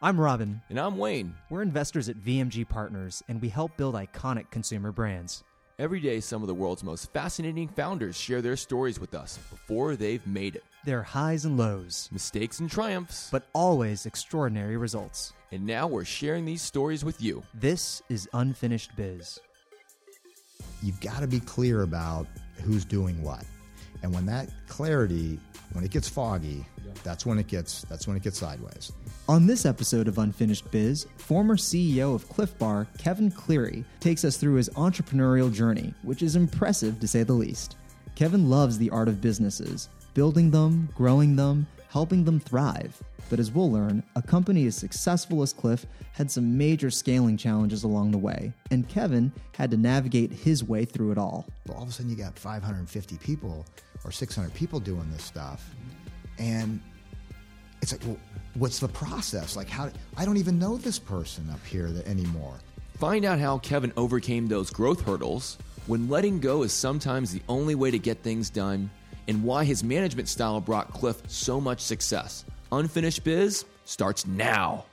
I'm Robin. And I'm Wayne. We're investors at VMG Partners, and we help build iconic consumer brands. Every day, some of the world's most fascinating founders share their stories with us before they've made it. Their highs and lows, mistakes and triumphs, but always extraordinary results. And now we're sharing these stories with you. This is Unfinished Biz. You've got to be clear about who's doing what. And when that clarity, when it gets foggy, that's when it gets that's when it gets sideways. On this episode of Unfinished Biz, former CEO of Clif Bar, Kevin Cleary, takes us through his entrepreneurial journey, which is impressive to say the least. Kevin loves the art of businesses, building them, growing them, helping them thrive. But as we'll learn, a company as successful as Clif had some major scaling challenges along the way, and Kevin had to navigate his way through it all. All of a sudden, you got 550 people or 600 people doing this stuff, and it's like, well, what's the process? Like, how? I don't even know this person up here anymore. Find out how Kevin overcame those growth hurdles when letting go is sometimes the only way to get things done, and why his management style brought Clif so much success. Unfinished Biz starts now.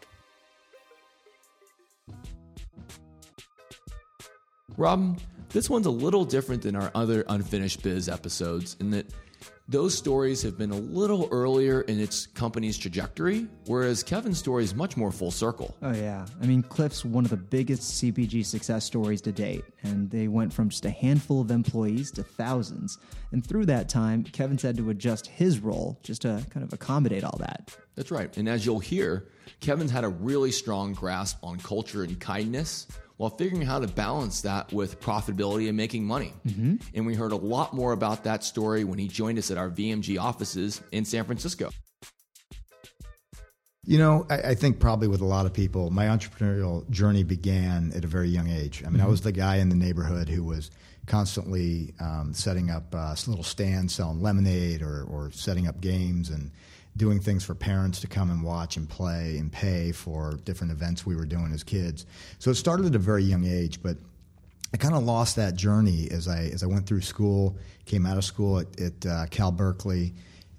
Rob, this one's a little different than our other Unfinished Biz episodes in that those stories have been a little earlier in its company's trajectory, whereas Kevin's story is much more full circle. Oh, yeah. I mean, Clif's one of the biggest CPG success stories to date, and they went from just a handful of employees to thousands. And through that time, Kevin's had to adjust his role just to kind of accommodate all that. That's right. And as you'll hear, Kevin's had a really strong grasp on culture and kindness while figuring how to balance that with profitability and making money. Mm-hmm. And we heard a lot more about that story when he joined us at our VMG offices in San Francisco. You know, I, I, think probably with a lot of people, my entrepreneurial journey began at a very young age. I mean, mm-hmm. I was the guy in the neighborhood who was constantly um, setting up uh, little stands selling lemonade or, or setting up games and doing things for parents to come and watch and play and pay for different events we were doing as kids. So it started at a very young age, but I kind of lost that journey as I as I went through school, came out of school at, at uh, Cal Berkeley,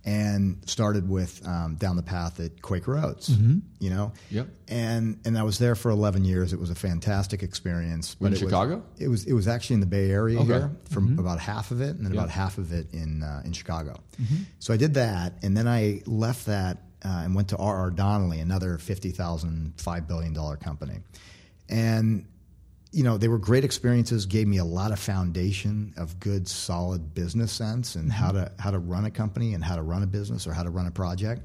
and started with um, down the path at Quaker Oats. Mm-hmm. You know, yep. And and I was there for 11 years. It was a fantastic experience. But in it Chicago, was, it was it was actually in the Bay Area okay. here, from mm-hmm. about half of it, and then yep. about half of it in uh, in Chicago. Mm-hmm. So I did that, and then I left that uh, and went to R. R. Donnelley, another 50,000, five billion dollar company, and you know, they were great experiences. Gave me a lot of foundation of good, solid business sense and how to how to run a company and how to run a business or how to run a project.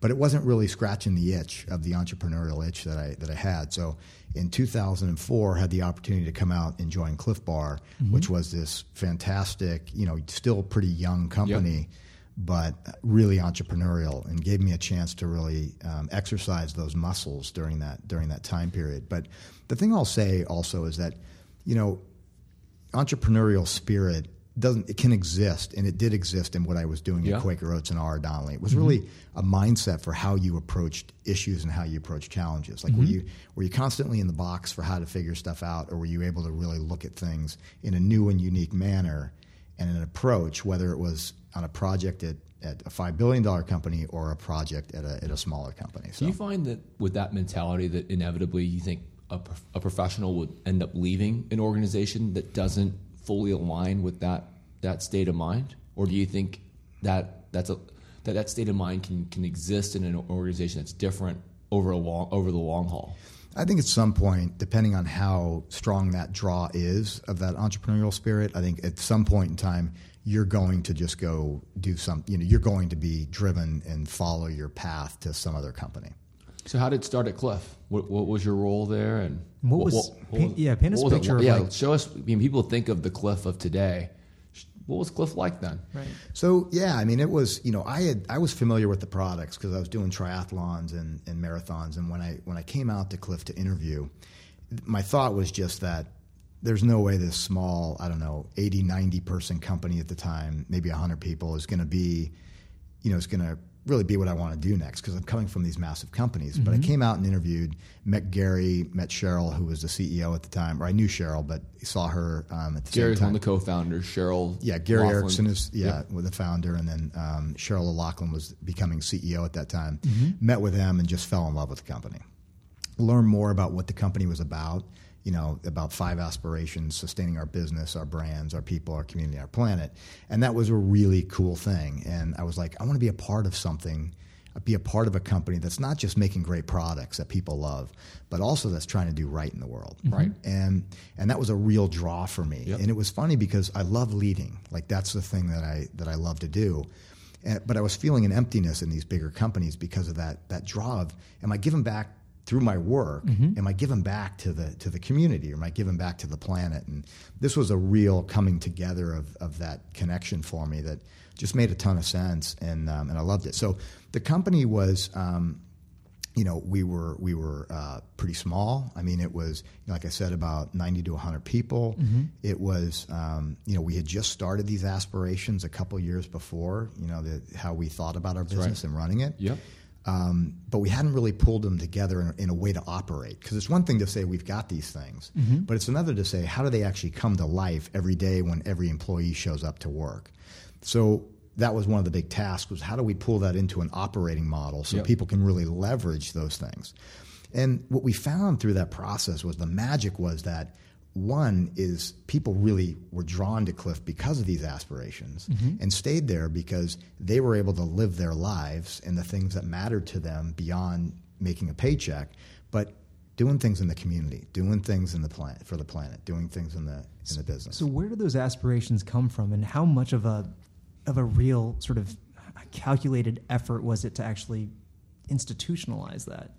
But it wasn't really scratching the itch of the entrepreneurial itch that I that I had. So in 2004, had the opportunity to come out and join Clif Bar, mm-hmm. which was this fantastic, you know, still pretty young company. Yep but really entrepreneurial and gave me a chance to really um, exercise those muscles during that during that time period. But the thing I'll say also is that you know entrepreneurial spirit doesn't it can exist and it did exist in what I was doing yeah. at Quaker Oats and R. Donnelley. It was mm-hmm. really a mindset for how you approached issues and how you approach challenges. Like mm-hmm. were you were you constantly in the box for how to figure stuff out, or were you able to really look at things in a new and unique manner and an approach, whether it was on a project at, at a $5 billion company or a project at a, at a smaller company. So. Do you find that with that mentality that inevitably you think a, a professional would end up leaving an organization that doesn't fully align with that, that state of mind? Or do you think that that's a, that, that state of mind can, can exist in an organization that's different over, a long, over the long haul? I think at some point, depending on how strong that draw is of that entrepreneurial spirit, I think at some point in time, you're going to just go do some, you know, you're going to be driven and follow your path to some other company. So how did it start at Clif? What, what was your role there, and what was, what, what, what yeah? Paint us a picture. yeah, like, show us. I mean, people think of the Clif of today. What was Clif like then? Right. So yeah, I mean, it was you know I had I was familiar with the products because I was doing triathlons and, and marathons, and when I when I came out to Clif to interview, my thought was just that there's no way this small, I don't know, 80, 90 person company at the time, maybe 100 people, is going to be, you know, is going to really be what I want to do next because I'm coming from these massive companies. Mm-hmm. But I mm-hmm. came out and interviewed, met Gary, met Cheryl, who was the CEO at the time, or I knew Cheryl, but saw her um, at the Gary's same time. one of the co-founders. Cheryl, yeah, Gary Laughlin. Erickson is yeah, yep. the founder, and then um, Cheryl Laughlin was becoming CEO at that time. Mm-hmm. Met with them and just fell in love with the company. learn more about what the company was about. You know, about five aspirations: sustaining our business, our brands, our people, our community, our planet. And that was a really cool thing. And I was like, I want to be a part of something be a part of a company that's not just making great products that people love, but also that's trying to do right in the world. Mm-hmm. Right. And and that was a real draw for me. Yep. And it was funny because I love leading. Like that's the thing that I that I love to do. And, but I was feeling an emptiness in these bigger companies because of that that draw of am I giving back through my work am i giving back to the to the community? Or am i giving back to the planet? And this was a real coming together of, of that connection for me that just made a ton of sense and um, and i loved it. So the company was um, you know we were we were uh, pretty small. I mean it was like i said about 90 to 100 people. It was um, you know we had just started these aspirations a couple years before you know the, how we thought about our business and running it. Yep. Um, but we hadn't really pulled them together in, in a way to operate. Because it's one thing to say we've got these things, but it's another to say how do they actually come to life every day when every employee shows up to work. So that was one of the big tasks was how do we pull that into an operating model so Yep. people can really leverage those things. And what we found through that process was the magic was that one is people really were drawn to Clif because of these aspirations mm-hmm. and stayed there because they were able to live their lives and the things that mattered to them beyond making a paycheck, but doing things in the community, doing things in the planet for the planet, doing things in the in the business. So where do those aspirations come from, and how much of a of a real sort of calculated effort was it to actually institutionalize that?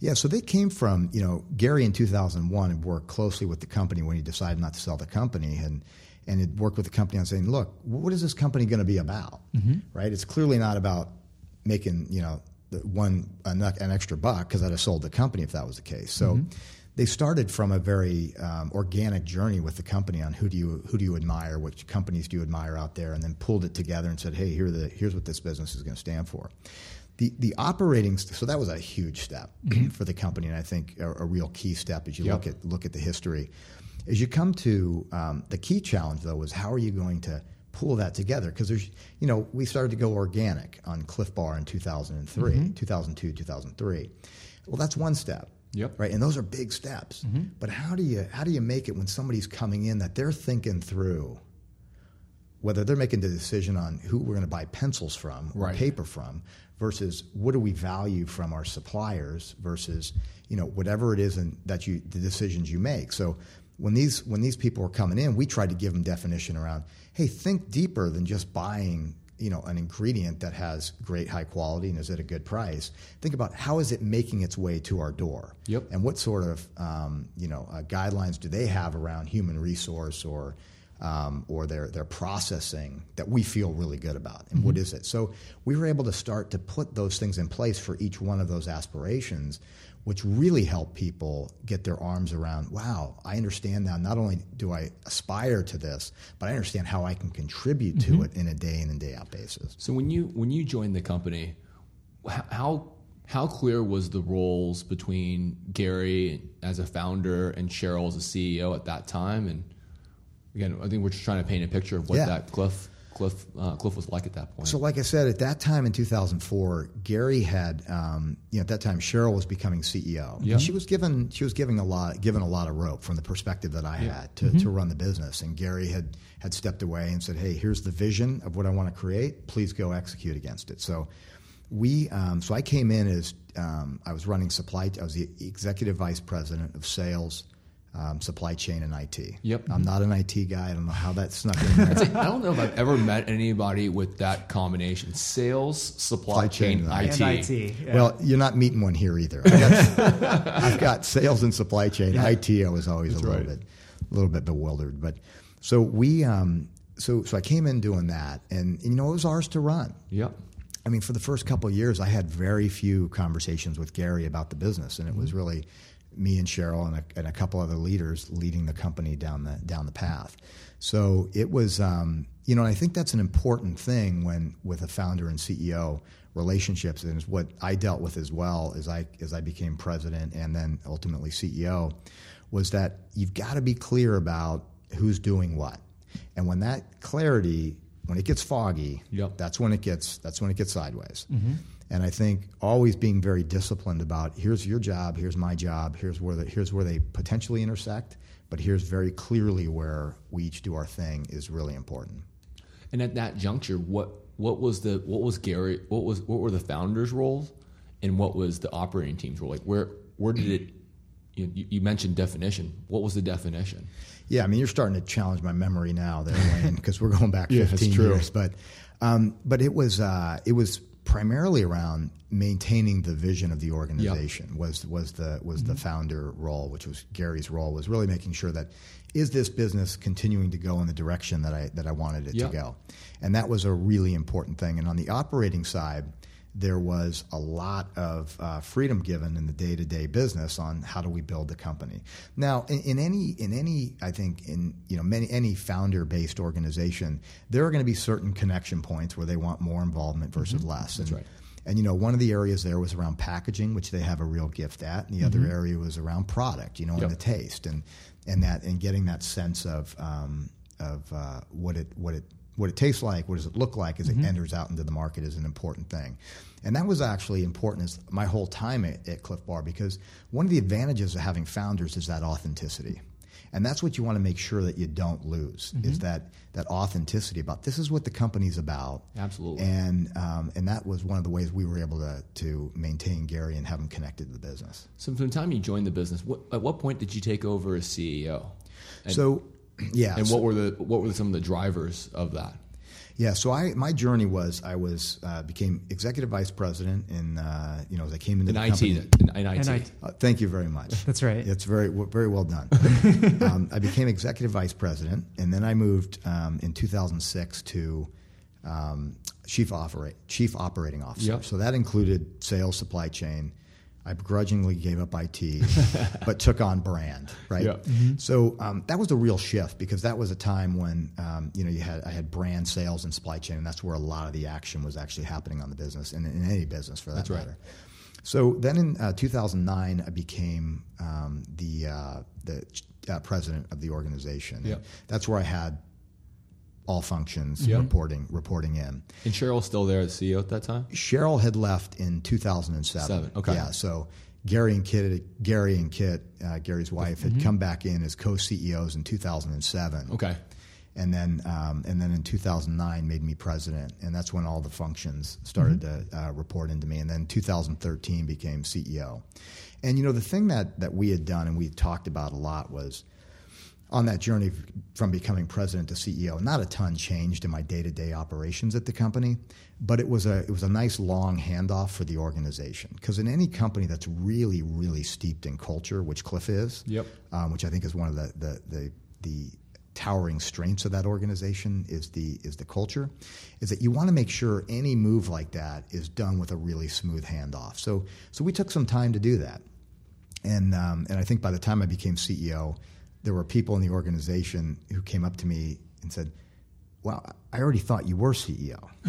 Yeah, so they came from, you know, Gary in 2001 had worked closely with the company when he decided not to sell the company and and had worked with the company on saying, look, what is this company going to be about? Right? It's clearly not about making, you know, the one an, an extra buck because I'd have sold the company if that was the case. So they started from a very um, organic journey with the company on who do you who do you admire, which companies do you admire out there, and then pulled it together and said, hey, here the here's what this business is going to stand for. The the operating st- so that was a huge step mm-hmm. for the company, and I think a, a real key step as you look at look at the history. As you come to um, the key challenge, though, was how are you going to pull that together? Because there's, you know, we started to go organic on Clif Bar in 2003, mm-hmm. 2002, 2003. Well, that's one step. Yep. Right, and those are big steps. Mm-hmm. But how do you how do you make it when somebody's coming in that they're thinking through whether they're making the decision on who we're going to buy pencils from or Right. paper from versus what do we value from our suppliers versus you know whatever it is in, that you the decisions you make. So when these when these people are coming in we try to give them definition around hey think deeper than just buying you know an ingredient that has great high quality and is at a good price. Think about how is it making its way to our door? Yep. and what sort of um, you know uh, guidelines do they have around human resource or um, or their their processing that we feel really good about. And what is it? So we were able to start to put those things in place for each one of those aspirations which really help people get their arms around wow i understand now not only do i aspire to this but i understand how i can contribute to it in a day in and day out basis. So when you when you joined the company, how how clear was the roles between Gary as a founder and Cheryl as a CEO at that time? And again, I think we're just trying to paint a picture of what Yeah. that Clif Clif uh, Clif was like at that point. So, like I said, at that time in 2004, Gary had, um, you know, at that time Cheryl was becoming CEO. Yeah. And she was given, she was giving a lot, given a lot of rope from the perspective that I had to, to run the business. And Gary had had stepped away and said, "Hey, here's the vision of what I want to create. Please go execute against it." So, we, um, so I came in as um, I was running supply. I was the executive vice president of sales. Um, supply chain and IT. Yep. I'm not an IT guy. I don't know how that snuck in there. I don't know if I've ever met anybody with that combination: sales, supply Supply chain, chain, and IT. And IT. yeah. Well, you're not meeting one here either. I got, I've got sales and supply chain. IT, I was always a little right. bit, a little bit bewildered. But so we, um, so so I came in doing that, and, you know it was ours to run. Yep. I mean, for the first couple of years, I had very few conversations with Gary about the business, and it was really me and Cheryl and a, and a couple other leaders leading the company down the down the path. So it was, um, you know, I think that's an important thing when with a founder and CEO relationships, and is what I dealt with as well as I as I became president and then ultimately CEO, was that you've got to be clear about who's doing what, and when that clarity when it gets foggy, Yep. that's when it gets that's when it gets sideways. And I think always being very disciplined about here's your job, here's my job, here's where the, here's where they potentially intersect, but here's very clearly where we each do our thing is really important. And at that juncture, what what was the what was Gary what was what were the founders' roles, and what was the operating team's role? Like where where did it? You, you mentioned definition. What was the definition? Yeah, I mean, you're starting to challenge my memory now, there, Wayne, because we're going back Yeah, 15 that's true. years. But, um, but it was uh, it was primarily around maintaining the vision of the organization. Was was the was Mm-hmm. the founder role, which was Gary's role, was really making sure that is this business continuing to go in the direction that I that I wanted it Yeah. to go, and that was a really important thing. And on the operating side. There was a lot of uh, freedom given in the day-to-day business on how do we build the company. Now, in, in any, in any, I think, in you know, many any founder-based organization, there are going to be certain connection points where they want more involvement versus less. That's right. And you know, one of the areas there was around packaging, which they have a real gift at, and the other area was around product, you know, Yep. and the taste, and and that and getting that sense of um, of uh, what it what it what it tastes like, what does it look like as it enters out into the market is an important thing. And that was actually important as my whole time at, at Clif Bar because one of the advantages of having founders is that authenticity. And that's what you want to make sure that you don't lose is that that authenticity about this is what the company's about. Absolutely. And um, and that was one of the ways we were able to to maintain Gary and have him connected to the business. So from the time you joined the business, what, at what point did you take over as CEO? And, so yeah, and so- what were the what were some of the drivers of that? Yeah, so I my journey was I was uh, became executive vice president in uh, you know as I came into In the IT, company. in, in IT. And I- Uh, thank you very much. That's right. It's very very well done. um, I became executive vice president, and then I moved um, in 2006 to um, chief operate chief operating officer. Yep. So that included sales, supply chain. I begrudgingly gave up IT, but took on brand. Right. Yep. So um, that was a real shift because that was a time when um, you know you had I had brand sales and supply chain, and that's where a lot of the action was actually happening on the business and in any business for that That's right. matter. So then in uh, 2009, I became um, the uh, the uh, president of the organization. And Yep. That's where I had all functions Yep. reporting reporting in. And Cheryl's still there as CEO at that time. Cheryl had left in 2007. Seven, okay. Yeah. So Gary and Kit, Gary and Kit, uh, Gary's wife, had come back in as co-CEOs in 2007. Okay. And then, um, and then in 2009, made me president, and that's when all the functions started to uh, report into me. And then 2013 became CEO. And you know, the thing that that we had done and we talked about a lot was on that journey from becoming president to CEO, not a ton changed in my day to day operations at the company, but it was a it was a nice long handoff for the organization. Because in any company that's really really steeped in culture, which Clif is, Yep. um, which I think is one of the the the, the towering strengths of that organization is the is the culture is that you want to make sure any move like that is done with a really smooth handoff so so we took some time to do that and um, and I think by the time I became CEO, there were people in the organization who came up to me and said, "Well, I already thought you were CEO."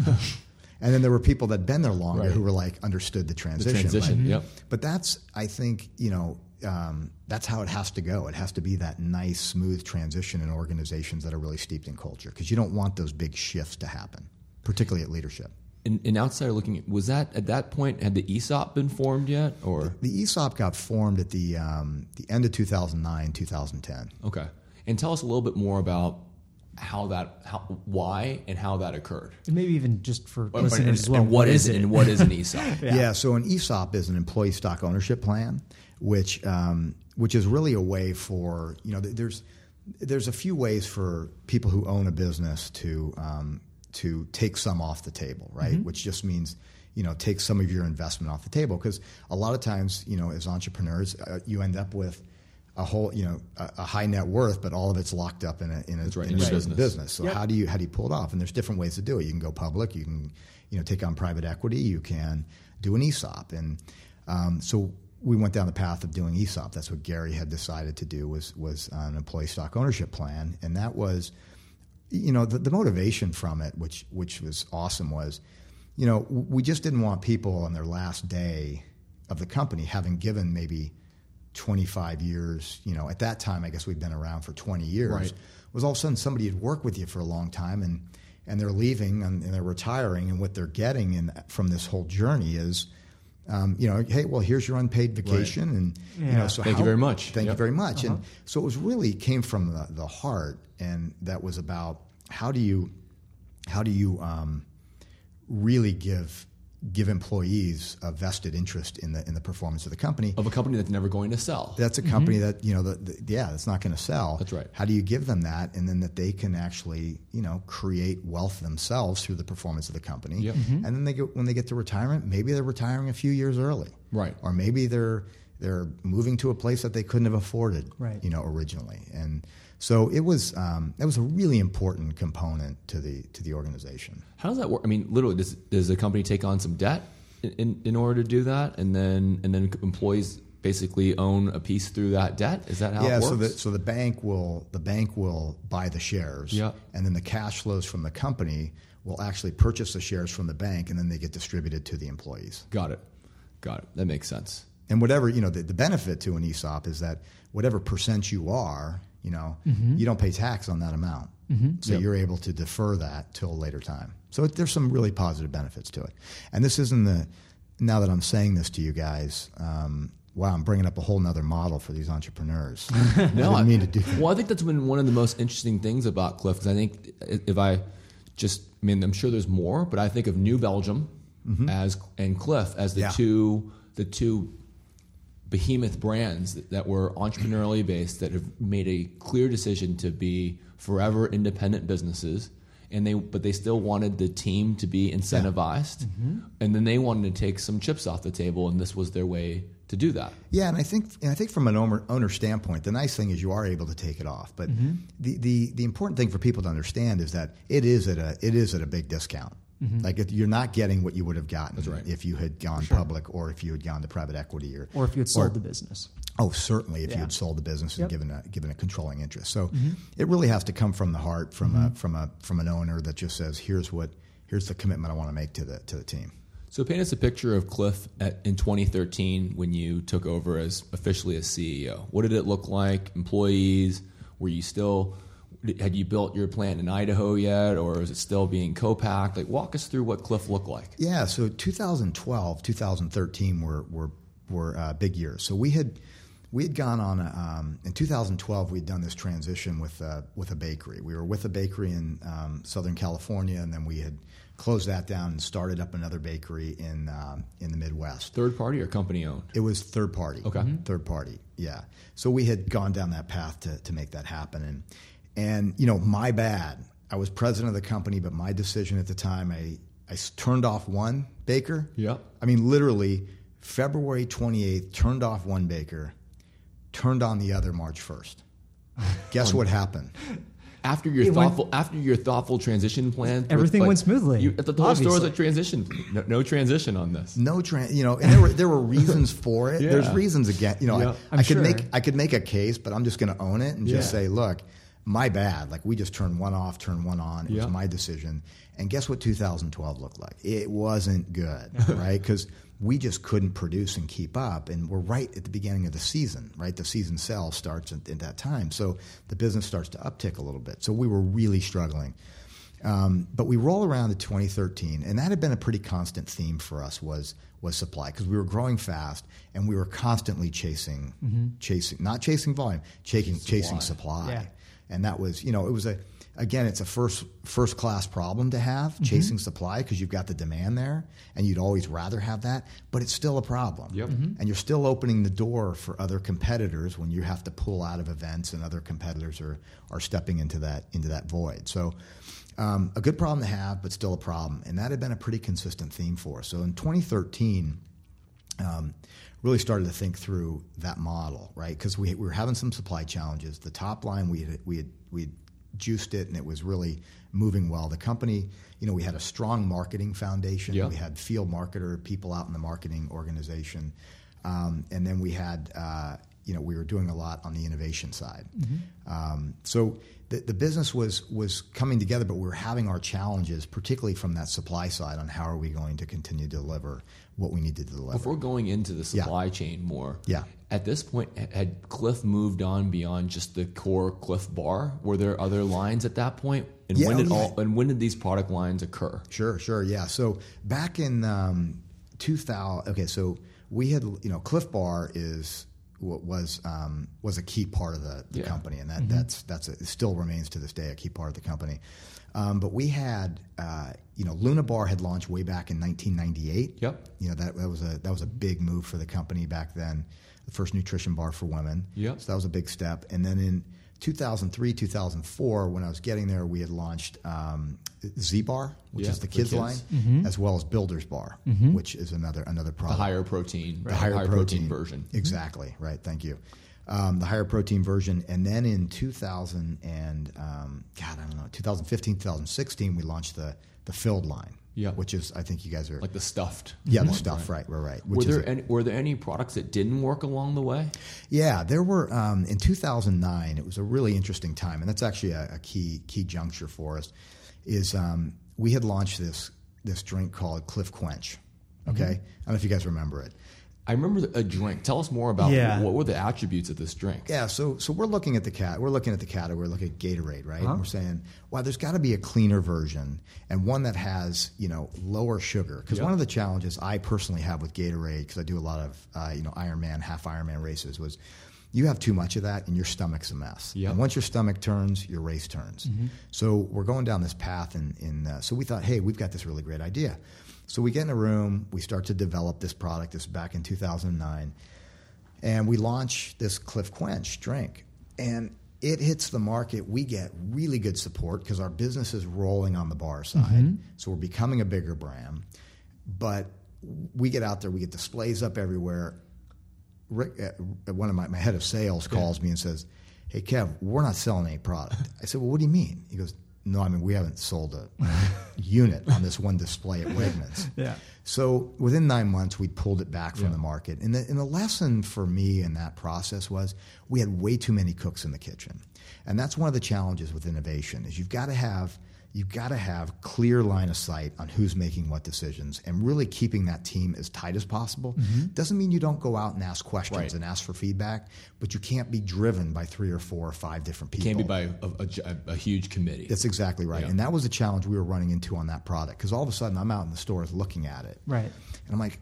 and then there were people that'd been there longer Right. who were like understood the The transition. transition. Yep. But that's I think you know um, that's how it has to go. It has to be that nice, smooth transition in organizations that are really steeped in culture because you don't want those big shifts to happen, particularly at leadership. An, an outsider looking at was that at that point had the ESOP been formed yet or The ESOP got formed at the um, the end of 2009, 2010. okay? And tell us a little bit more about how that how why and how that occurred. And maybe even just for And- listeners and, as well. and what is it? And what is an ESOP? Yeah. so an ESOP is an employee stock ownership plan, which um, which is really a way for you know there's there's a few ways for people who own a business to um, to take some off the table, right? Which just means you know take some of your investment off the table because a lot of times you know as entrepreneurs uh, you end up with a whole you know a, a high net worth, but all of it's locked up in a in a, right, in in a your business. business. So Yep. how do you how do you pull it off? And there's different ways to do it. You can go public. You can you know take on private equity. You can do an ESOP. And um, so we went down the path of doing ESOP. That's what Gary had decided to do was was an employee stock ownership plan, and that was you know the, the motivation from it, which which was awesome, was you know we just didn't want people on their last day of the company having given maybe 25 years, you know, at that time, I guess we'd been around for 20 years, Right. was all of a sudden somebody had worked with you for a long time and, and they're leaving and, and they're retiring, and what they're getting in, from this whole journey is. Um, you know, hey, well, here's your unpaid vacation, and you know, so Thank you very much. Thank Yep. you very much. And so it was really came from the, the heart, and that was about how do you how do you um, really give give employees a vested interest in the in the performance of the company. Of a company that's never going to sell. That's a company mm-hmm. that you know, the, the, yeah, that's not going to sell. That's right. How do you give them that, and then that they can actually, you know, create wealth themselves through the performance of the company, Yep. Mm-hmm. and then they get when they get to retirement, maybe they're retiring a few years early, Right. Or maybe they're they're moving to a place that they couldn't have afforded, Right. You know, originally, and so it was um, that was a really important component to the to the organization. How does that work? I mean, literally, does, does the company take on some debt in, in, order to do that, and then and then employees basically own a piece through that debt? Is that how yeah, it works? so the so the bank will the bank will buy the shares, Yeah. and then the cash flows from the company will actually purchase the shares from the bank, and then they get distributed to the employees. Got it. Got it. That makes sense. And whatever you know, the, the benefit to an ESOP is that whatever percent you are, you know, you don't pay tax on that amount, so Yep. you're able to defer that till a later time. So it, there's some really positive benefits to it. And this isn't the now that I'm saying this to you guys. Um, Wow, I'm bringing up a whole nother model for these entrepreneurs. no I mean to do that. Well, I think that's been one of the most interesting things about Clif because I think if I just, I mean, I'm sure there's more, but I think of New Belgium as and Clif as the Mm-hmm. Yeah. two the two behemoth brands that, were entrepreneurially based that have made a clear decision to be forever independent businesses. And they, but they still wanted the team to be incentivized, Mm-hmm. and then they wanted to take some chips off the table, and this was their way to do that. Yeah, and I think and I think from an owner, owner standpoint, the nice thing is you are able to take it off. But Mm-hmm. the, the the important thing for people to understand is that it is at a it is at a big discount. Like if you're not getting what you would have gotten Mm-hmm. right. if you had gone public or if you had gone to private equity or or if you had sold the business. Oh, certainly. If Yeah. you had sold the business and Yep. given a given a controlling interest, so Mm-hmm. it really has to come from the heart, from a from a from an owner that just says, "Here's what here's the commitment I want to make to the to the team." So paint us a picture of Clif at, in 2013 when you took over as officially as CEO. What did it look like? Employees? Were you still? Had you built your plant in Idaho yet, or is it still being co-packed? Like, walk us through what Clif looked like. Yeah, so 2012, 2013 were were were uh, big years. So we had we had gone on a, um, in 2012. We had done this transition with uh, with a bakery. We were with a bakery in um, Southern California, and then we had closed that down and started up another bakery in um, in the Midwest. Third party or company owned? It was third party. Okay. Mhm. Third party. Yeah. So we had gone down that path to, to make that happen. And, and, you know, my bad. I was president of the company, but my decision at the time, I, I turned off one baker. Yeah. I mean, literally, February 28th, turned off one baker, turned on the other March 1st. Guess what happened? After your It went- thoughtful, after your thoughtful transition plan, Everything went smoothly, You, the whole store was a transition. No, no transition on this. No trans, you know, and there were there were reasons for it. Yeah. There's reasons again, you know. Yeah. I, I'm I could sure. make I could make a case, but I'm just going to own it and just Yeah. say, look, my bad. Like we just turned one off, turned one on. It was my decision. And guess what 2012 looked like? It wasn't good, right? Because we just couldn't produce and keep up. And we're right at the beginning of the season, right? The season sell starts at, at that time, so the business starts to uptick a little bit. So we were really struggling. Um, but we roll around to 2013, and that had been a pretty constant theme for us was was supply because we were growing fast and we were constantly chasing chasing not chasing volume, chasing chasing supply. Yeah. And that was you know it was a again it's a first first class problem to have Mm-hmm. chasing supply because you've got the demand there and you'd always rather have that, but it's still a problem. Yep. And you're still opening the door for other competitors when you have to pull out of events and other competitors are are stepping into that into that void. So um, a good problem to have, but still a problem. And that had been a pretty consistent theme for us. So in 2013, um, really started to think through that model, right? Because we, we were having some supply challenges. The top line, we had, we had, we had juiced it and it was really moving well. The company, you know, we had a strong marketing foundation. Yeah. We had field marketer, people out in the marketing organization. Um, and then we had, uh, you know, we were doing a lot on the innovation side. Um, so the, the business was was coming together, but we were having our challenges, particularly from that supply side, on how are we going to continue to deliver what we need to deliver. Before going into the Yeah. supply chain more, Yeah. at this point, had Clif moved on beyond just the core Clif Bar? Were there other lines at that point? And Yeah, when did all and when did these product lines occur? Sure, sure, yeah. So back in um, 2000, okay, so we had, you know, Clif Bar is was um, was a key part of the, the Yeah. company, and that that's that's a, it still remains to this day a key part of the company. Um, but we had, uh, you know, Luna Bar had launched way back in 1998. Yep. You know that that was a that was a big move for the company back then. The first nutrition bar for women. Yep. So that was a big step. And then in 2003, 2004, when I was getting there, we had launched um, Z Bar, which Yeah, is the kids, kids. line, as well as Builders Bar, which is another another product. The higher protein, The higher, protein. version. Exactly right. Thank you. Um, the higher protein version, and then in 2000 and um, God, I don't know, 2015, 2016, we launched the the filled line. Yeah. which is I think you guys are like the stuffed. yeah the stuff right right right. Were there a- any, were there any products that didn't work along the way? Yeah, there were um, in 2009. It was a really interesting time, and that's actually a, a key key juncture for us. Is um, we had launched this this drink called Clif Quench. Okay, I don't know if you guys remember it. I remember a drink. Tell us more about Yeah. what were the attributes of this drink. Yeah, so so we're looking at the cat. We're looking at the cat. We're looking at Gatorade, right? And we're saying, well, there's got to be a cleaner version and one that has you know lower sugar. Because Yeah. one of the challenges I personally have with Gatorade, because I do a lot of uh, you know Ironman, half Ironman races, was you have too much of that and your stomach's a mess. Yeah. And once your stomach turns, your race turns. So we're going down this path, and in, uh, so we thought, hey, we've got this really great idea. So we get in a room, we start to develop this product. This is back in 2009 and we launch this Clif Quench drink, and it hits the market. We get really good support because our business is rolling on the bar side, so we're becoming a bigger brand. But we get out there, we get displays up everywhere. Rick, uh, one of my, my head of sales calls me and says, "Hey Kev, we're not selling any product." I said, "Well, what do you mean?" He goes, "No, I mean we haven't sold a unit on this one display at Wegmans." Yeah. So within nine months, we pulled it back from the market. And the, and the lesson for me in that process was we had way too many cooks in the kitchen, and that's one of the challenges with innovation is you've got to have you've got to have clear line of sight on who's making what decisions and really keeping that team as tight as possible. Mm-hmm. Doesn't mean you don't go out and ask questions Right. and ask for feedback, but you can't be driven by three or four or five different people. Can't be by a, a, a huge committee. That's exactly right. Yeah. And that was the challenge we were running into on that product because all of a sudden I'm out in the stores looking at it. Right. And I'm like,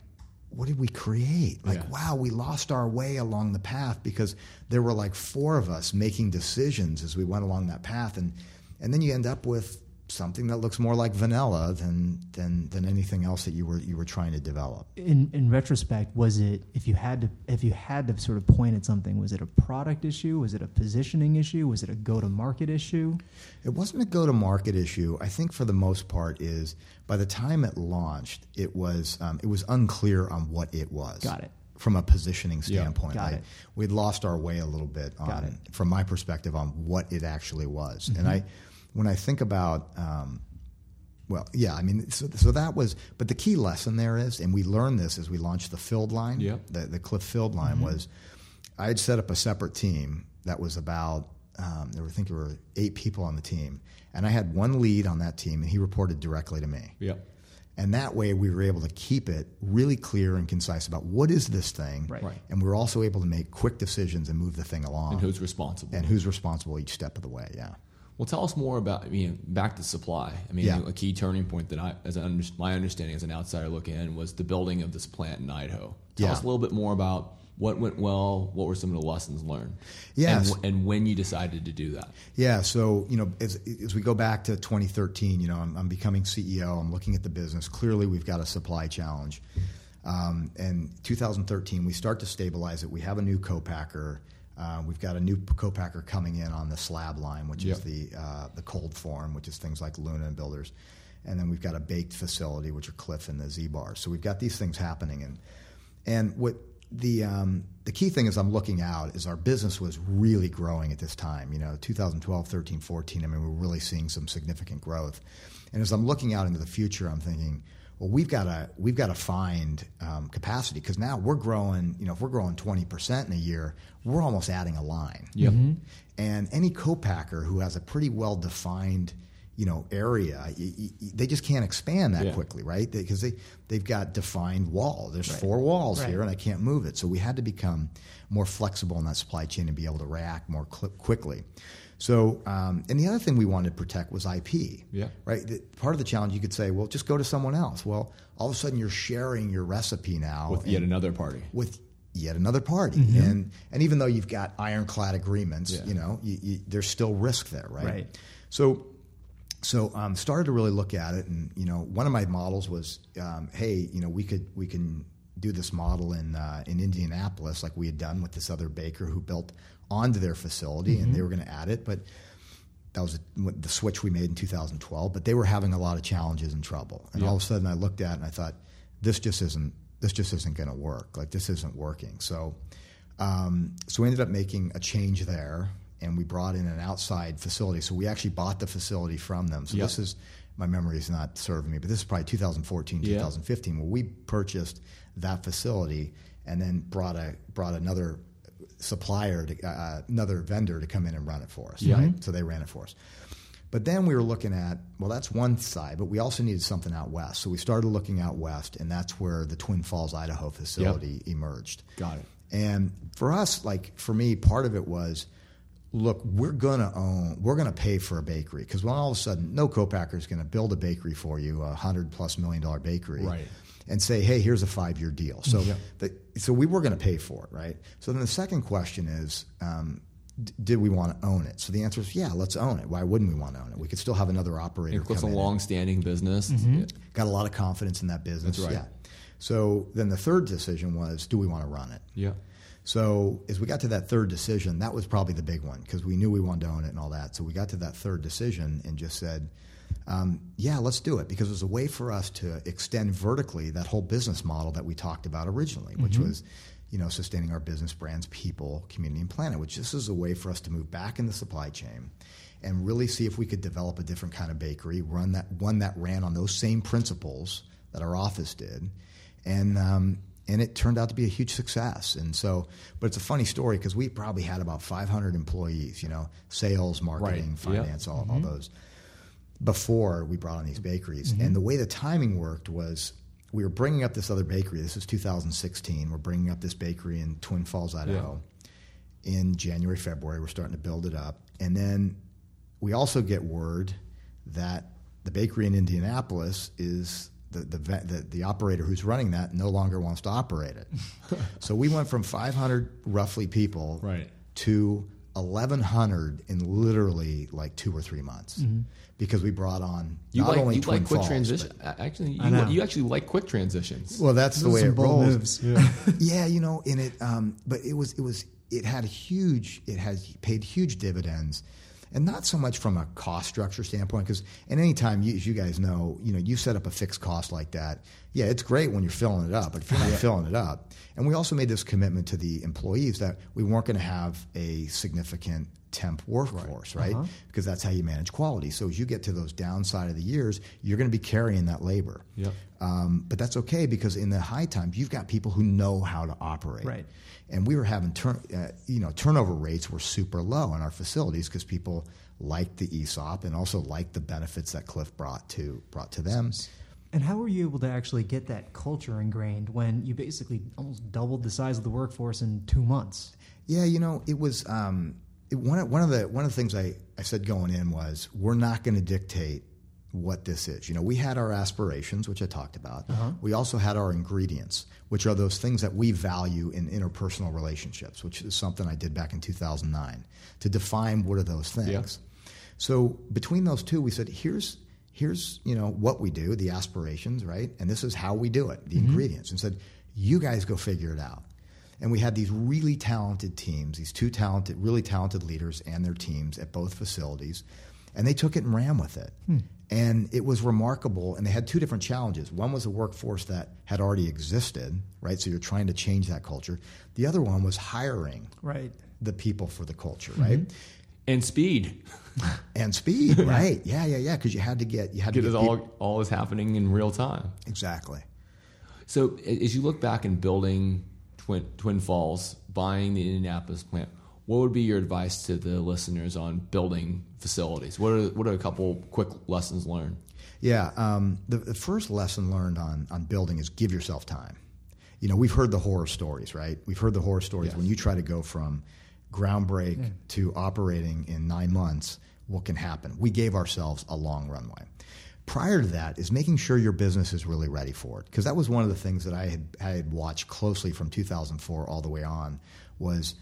what did we create? Like, Yeah. wow, we lost our way along the path because there were like four of us making decisions as we went along that path. And, and then you end up with something that looks more like vanilla than, than, than anything else that you were, you were trying to develop. In in retrospect, was it if you had to if you had to sort of point at something, was it a product issue? Was it a positioning issue? Was it a go to market issue? It wasn't a go to market issue. I think for the most part is by the time it launched, it was um, it was unclear on what it was. Got it. From a positioning standpoint, Got Like, it. we'd lost our way a little bit on, from my perspective on what it actually was. Mm-hmm. And I, when I think about, um, well, yeah, I mean, so, so that was, but the key lesson there is, and we learned this as we launched the filled line, Yep. the, the Clif filled line Mm-hmm. was, I had set up a separate team that was about, um, there were, I think there were eight people on the team, and I had one lead on that team, and he reported directly to me. Yep. And that way we were able to keep it really clear and concise about what is this thing. Right. Right. And we were also able to make quick decisions and move the thing along. And who's responsible? and who's responsible each step of the way, yeah. Well, tell us more about. I mean, back to supply. I mean, Yeah. a key turning point that I, as under, my understanding as an outsider looking in, was the building of this plant in Idaho. Tell Yeah. us a little bit more about what went well. What were some of the lessons learned? Yes. and, and when you decided to do that. Yeah, so you know, as, as we go back to 2013, you know, I'm, I'm becoming CEO. I'm looking at the business. Clearly, we've got a supply challenge. Um, and 2013, we start to stabilize it. We have a new co-packer. Uh, we've got a new co-packer coming in on the slab line, which Yep. is the uh, the cold form, which is things like Luna and Builders. And then we've got a baked facility, which are Clif and the Z bars. So we've got these things happening, and and what the um, the key thing is I'm looking out is our business was really growing at this time. You know, 2012, 13, 14. I mean, we're really seeing some significant growth. And as I'm looking out into the future, I'm thinking, well, we've got to we've got to find um, capacity because now we're growing. You know, if we're growing 20 percent in a year, we're almost adding a line. Yep. And any co-packer who has a pretty well defined, you know area y- y- y- they just can't expand that Yeah. quickly right because they, they've got defined wall there's four walls Right. here and i can't move it so we had to become more flexible in that supply chain and be able to react more cl- quickly so um, and the other thing we wanted to protect was ip Yeah. right the, part of the challenge you could say well just go to someone else well all of a sudden you're sharing your recipe now with yet another party. with yet another party. And and even though you've got ironclad agreements, Yeah. you know, you, you, there's still risk there, right? Right. So. So um, started to really look at it, and you know, one of my models was, um, hey, you know, we could we can do this model in uh, in Indianapolis, like we had done with this other baker who built onto their facility, and they were going to add it, but that was the switch we made in 2012. But they were having a lot of challenges and trouble, and all of a sudden I looked at it and I thought, this just isn't this just isn't going to work. Like this isn't working. So, um, so we ended up making a change there, and we brought in an outside facility. So we actually bought the facility from them. So Yep. this is my memory is not serving me, but this is probably 2014, Yeah. 2015, where we purchased that facility and then brought a brought another supplier, to, uh, another vendor to come in and run it for us. Yeah. Right? So they ran it for us. But then we were looking at, well, that's one side, but we also needed something out west. So we started looking out west, and that's where the Twin Falls, Idaho facility emerged. Got it. And for us, like for me, part of it was, look, we're gonna own, we're gonna pay for a bakery because when all of a sudden, no co-packer is gonna build a bakery for you, a hundred plus million dollar bakery, Right. and say, hey, here's a five year deal. So, Yep. the, so we were gonna pay for it, right? So then the second question is. Um, d- did we want to own it? So the answer is yeah, let's own it. Why wouldn't we want to own it? We could still have another operator. It's come a in and- long-standing business. Yeah. got a lot of confidence in that business. That's right. Yeah. So then the third decision was, do we want to run it? Yeah. So as we got to that third decision, that was probably the big one because we knew we wanted to own it and all that. So we got to that third decision and just said, um, yeah, let's do it because it was a way for us to extend vertically that whole business model that we talked about originally, which was, you know, sustaining our business brands, people, community, and planet. Which this is a way for us to move back in the supply chain and really see if we could develop a different kind of bakery, run that one that ran on those same principles that our office did, and um, and it turned out to be a huge success. And so, but it's a funny story because we probably had about 500 employees, you know, sales, marketing, Right. Finance, all, all those before we brought on these mm-hmm. bakeries. And mm-hmm. the way the timing worked was we were bringing up this other bakery. This is 2016. We're bringing up this bakery in Twin Falls, Idaho. In January, February, we're starting to build it up, and then we also get word that the bakery in Indianapolis is the the, the the operator who's running that no longer wants to operate it. so we went from 500 roughly people Right. to 1,100 in literally like two or three months because we brought on You not like only you Twin like quick Falls, transition. Actually, I know. you, you actually like quick transitions. well, that's the way it some rolls. moves. yeah, you know, in it, um, but it was it was it had huge it has paid huge dividends, and not so much from a cost structure standpoint because and anytime you, as you guys know, you know, you set up a fixed cost like that, yeah, it's great when you're filling it up, but if you're not filling it up, and we also made this commitment to the employees that we weren't going to have a significant temp workforce, right? Because that's how you manage quality. So as you get to those downside of the years, you're going to be carrying that labor. Yep. Um, but that's okay because in the high times, you've got people who know how to operate. Right. And we were having turn, uh, you know, turnover rates were super low in our facilities because people liked the ESOP and also liked the benefits that Clif brought to brought to them. And how were you able to actually get that culture ingrained when you basically almost doubled the size of the workforce in two months? Yeah, you know, it was um, it, one of, one of the one of the things I, I said going in was we're not going to dictate what this is. You know, we had our aspirations, which I talked about. Uh-huh. We also had our ingredients, which are those things that we value in interpersonal relationships, which is something I did back in 2009 to define what are those things. So between those two, we said, here's here's you know what we do, the aspirations, right, and this is how we do it, the mm-hmm. ingredients, and said, you guys go figure it out. And we had these really talented teams, these two talented, really talented leaders and their teams at both facilities, and they took it and ran with it. Hmm. And it was remarkable. And they had two different challenges. One was a workforce that had already existed, right? So you're trying to change that culture. The other one was hiring Right. the people for the culture, right? Mm-hmm. and speed. And speed, right? Yeah, yeah, yeah. Because you had to get you had Get to it get all peop- all is happening in real time. exactly. So a- as you look back in building Twin Twin Falls, buying the Indianapolis plant, what would be your advice to the listeners on building facilities? What are what are a couple quick lessons learned? Yeah, um, the, the first lesson learned on on building is give yourself time. You know, we've heard the horror stories, right? We've heard the horror stories Yes. when you try to go from groundbreak Yeah. to operating in nine months. What can happen? We gave ourselves a long runway. Prior to that is making sure your business is really ready for it, because that was one of the things that I had I had watched closely from 2004 all the way on was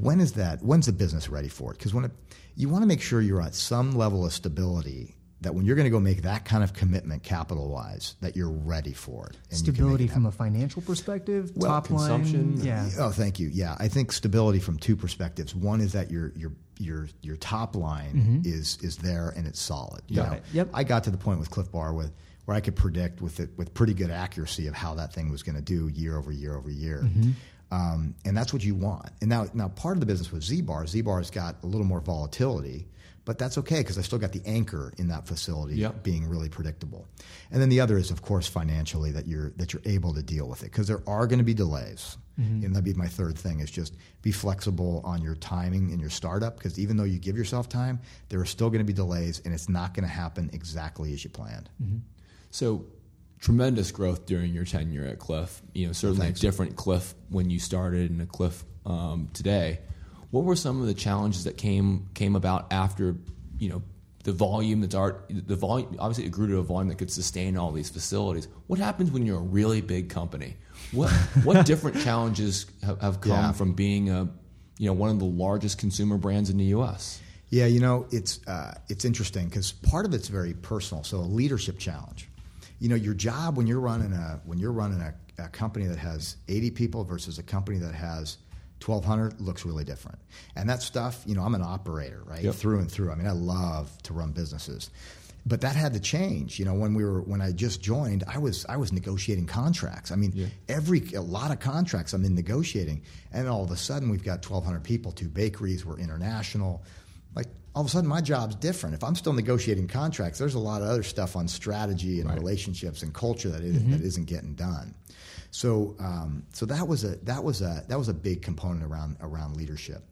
when is that when's the business ready for it? Because when it, you want to make sure you're at some level of stability that when you're going to go make that kind of commitment capital wise that you're ready for it. and you can make Stability it from a financial perspective, Well, top consumption, line. Yeah. Oh, thank you. Yeah, I think stability from two perspectives. One is that your your your your top line mm-hmm. is is there and it's solid. You Got know, it. Yep. I got to the point with Clif Bar with where I could predict with it with pretty good accuracy of how that thing was going to do year over year over year. Mm-hmm. Um, and that's what you want. And now, now part of the business with Z Bar, Z Bar's got a little more volatility, but that's okay because I still got the anchor in that facility Yep. being really predictable. And then the other is, of course, financially that you're that you're able to deal with it because there are going to be delays. And that'd be my third thing is just be flexible on your timing in your startup because even though you give yourself time, there are still going to be delays and it's not going to happen exactly as you planned. So tremendous growth during your tenure at Clif. You know, certainly a different Clif when you started and a Clif um, today. What were some of the challenges that came came about after you know the volume that's art the volume obviously it grew to a volume that could sustain all these facilities. What happens when you're a really big company? What what different challenges have, have come Yeah. from being a you know one of the largest consumer brands in the U.S. Yeah, you know, it's uh, it's interesting because part of it's very personal. So a leadership challenge. You know, your job when you're running a when you're running a, a company that has 80 people versus a company that has 1,200 looks really different. And that stuff, you know, I'm an operator, right, Yep. through and through. I mean, I love to run businesses. But that had to change. You know, when we were when I just joined, I was I was negotiating contracts. I mean, Yeah. every a lot of contracts I'm in negotiating, and all of a sudden we've got 1,200 people, two bakeries, we're international. Like all of a sudden my job's different. If I'm still negotiating contracts, there's a lot of other stuff on strategy and Right. relationships and culture that is, that isn't getting done. So um, so that was a that was a that was a big component around around leadership.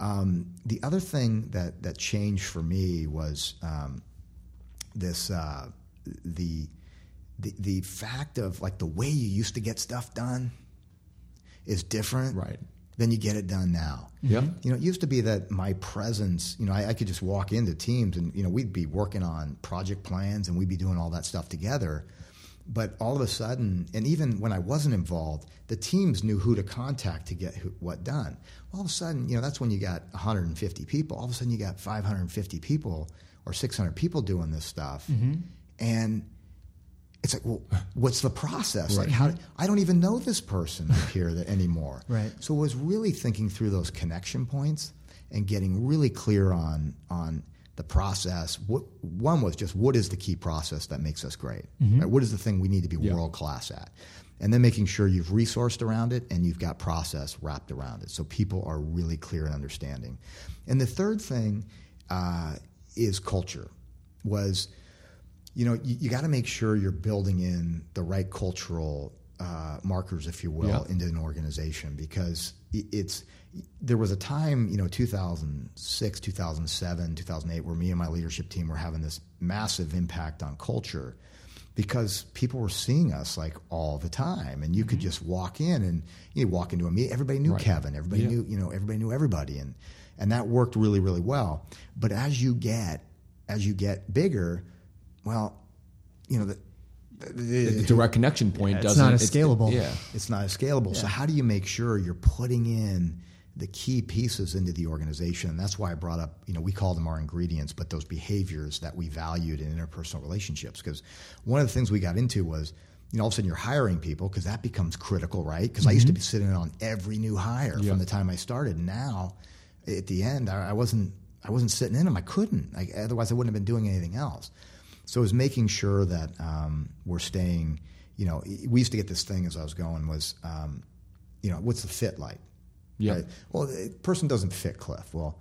Um, the other thing that that changed for me was. Um, this uh, the, the the fact of like the way you used to get stuff done is different Right. Than you get it done now. Yep. You know, it used to be that my presence, you know, I, I could just walk into teams and you know we'd be working on project plans and we'd be doing all that stuff together. But all of a sudden, and even when I wasn't involved, the teams knew who to contact to get who, what done. All of a sudden, you know, that's when you got 150 people. All of a sudden, you got 550 people or 600 people doing this stuff, mm-hmm. and it's like, well, what's the process? Like, how? I don't even know this person up here that anymore. Right. So it was really thinking through those connection points and getting really clear on on the process. What one was just what is the key process that makes us great? Right? What is the thing we need to be Yeah. world class at? And then making sure you've resourced around it and you've got process wrapped around it, so people are really clear and understanding. And the third thing uh, is culture. Was you know, you, you got to make sure you're building in the right cultural uh, markers, if you will, Yeah. into an organization because it's. There was a time, you know, 2006, 2007, 2008, where me and my leadership team were having this massive impact on culture because people were seeing us like all the time, and you could just walk in and you walk into a meeting. Everybody knew Right. Kevin. Everybody Yeah. knew, you know, everybody knew everybody, and and that worked really, really well. But as you get as you get bigger, well, you know, the, the, The direct connection point it's doesn't. It's not as scalable. Yeah. it's not as scalable. So how do you make sure you're putting in the key pieces into the organization? And that's why I brought up, you know, we call them our ingredients, but those behaviors that we valued in interpersonal relationships. Because one of the things we got into was, you know, all of a sudden you're hiring people because that becomes critical, right? Because I used to mm-hmm. be sitting on every new hire Yeah. from the time I started. Now, at the end, I, I wasn't. I wasn't sitting in them. I couldn't. I, otherwise, I wouldn't have been doing anything else. So it was making sure that um, we're staying. You know, we used to get this thing as I was going was, um, you know, what's the fit like? Yeah. Right? Well, the person doesn't fit, Clif. Well,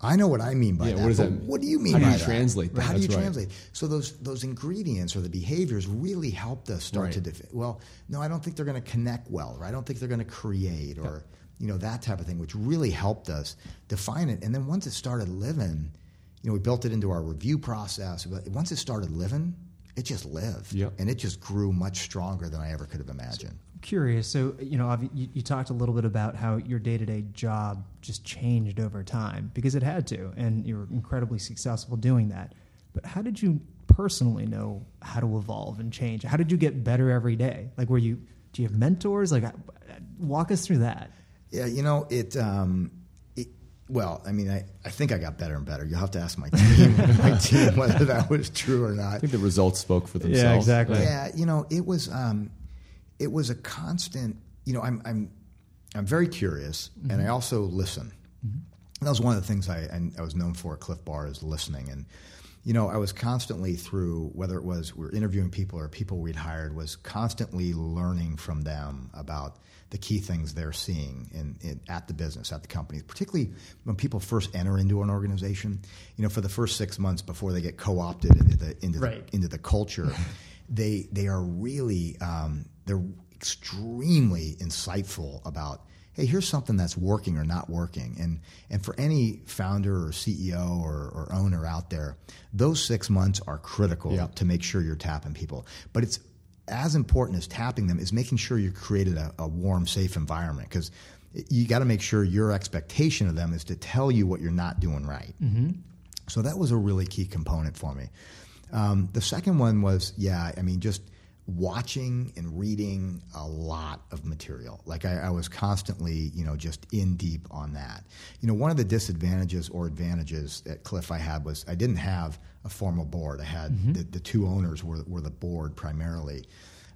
I know what I mean by Yeah, that. what that mean? What do you mean How do by you that? translate that? How do you That's right. translate? So those those ingredients or the behaviors really helped us start Right. to. Defi- well, no, I don't think they're going to connect well, or I don't think they're going to create, or you know, that type of thing, which really helped us define it. And then once it started living, you know, we built it into our review process. But once it started living, it just lived, Yep. and it just grew much stronger than I ever could have imagined. curious. So, you know, you, you talked a little bit about how your day to day job just changed over time because it had to, and you were incredibly successful doing that. But how did you personally know how to evolve and change? How did you get better every day? Like, were you, do you have mentors? Like, uh, walk us through that. Yeah, you know it. Um, it well, I mean, I, I think I got better and better. You'll have to ask my team, my team whether that was true or not. I think the results spoke for themselves. Yeah, exactly. Yeah, you know, it was um, it was a constant. You know, I'm I'm I'm very curious, and I also listen. That was one of the things I I, I was known for at Clif Bar is listening, and you know, I was constantly through whether it was we are interviewing people or people we'd hired was constantly learning from them about the key things they're seeing in, in at the business at the company particularly when people first enter into an organization you know for the first six months before they get co-opted into the into Right. the into the culture they they are really um, they're extremely insightful about hey here's something that's working or not working and and for any founder or ceo or, or owner out there those six months are critical Yeah. to make sure you're tapping people but it's as important as tapping them is making sure you created a, a warm safe environment because you got to make sure your expectation of them is to tell you what you're not doing right so that was a really key component for me. Um, the second one was, yeah, I mean, just watching and reading a lot of material. Like I, I was constantly, you know, just in deep on that. You know, one of the disadvantages or advantages at Clif I had was I didn't have a formal board. I had the, the two owners were, were the board primarily.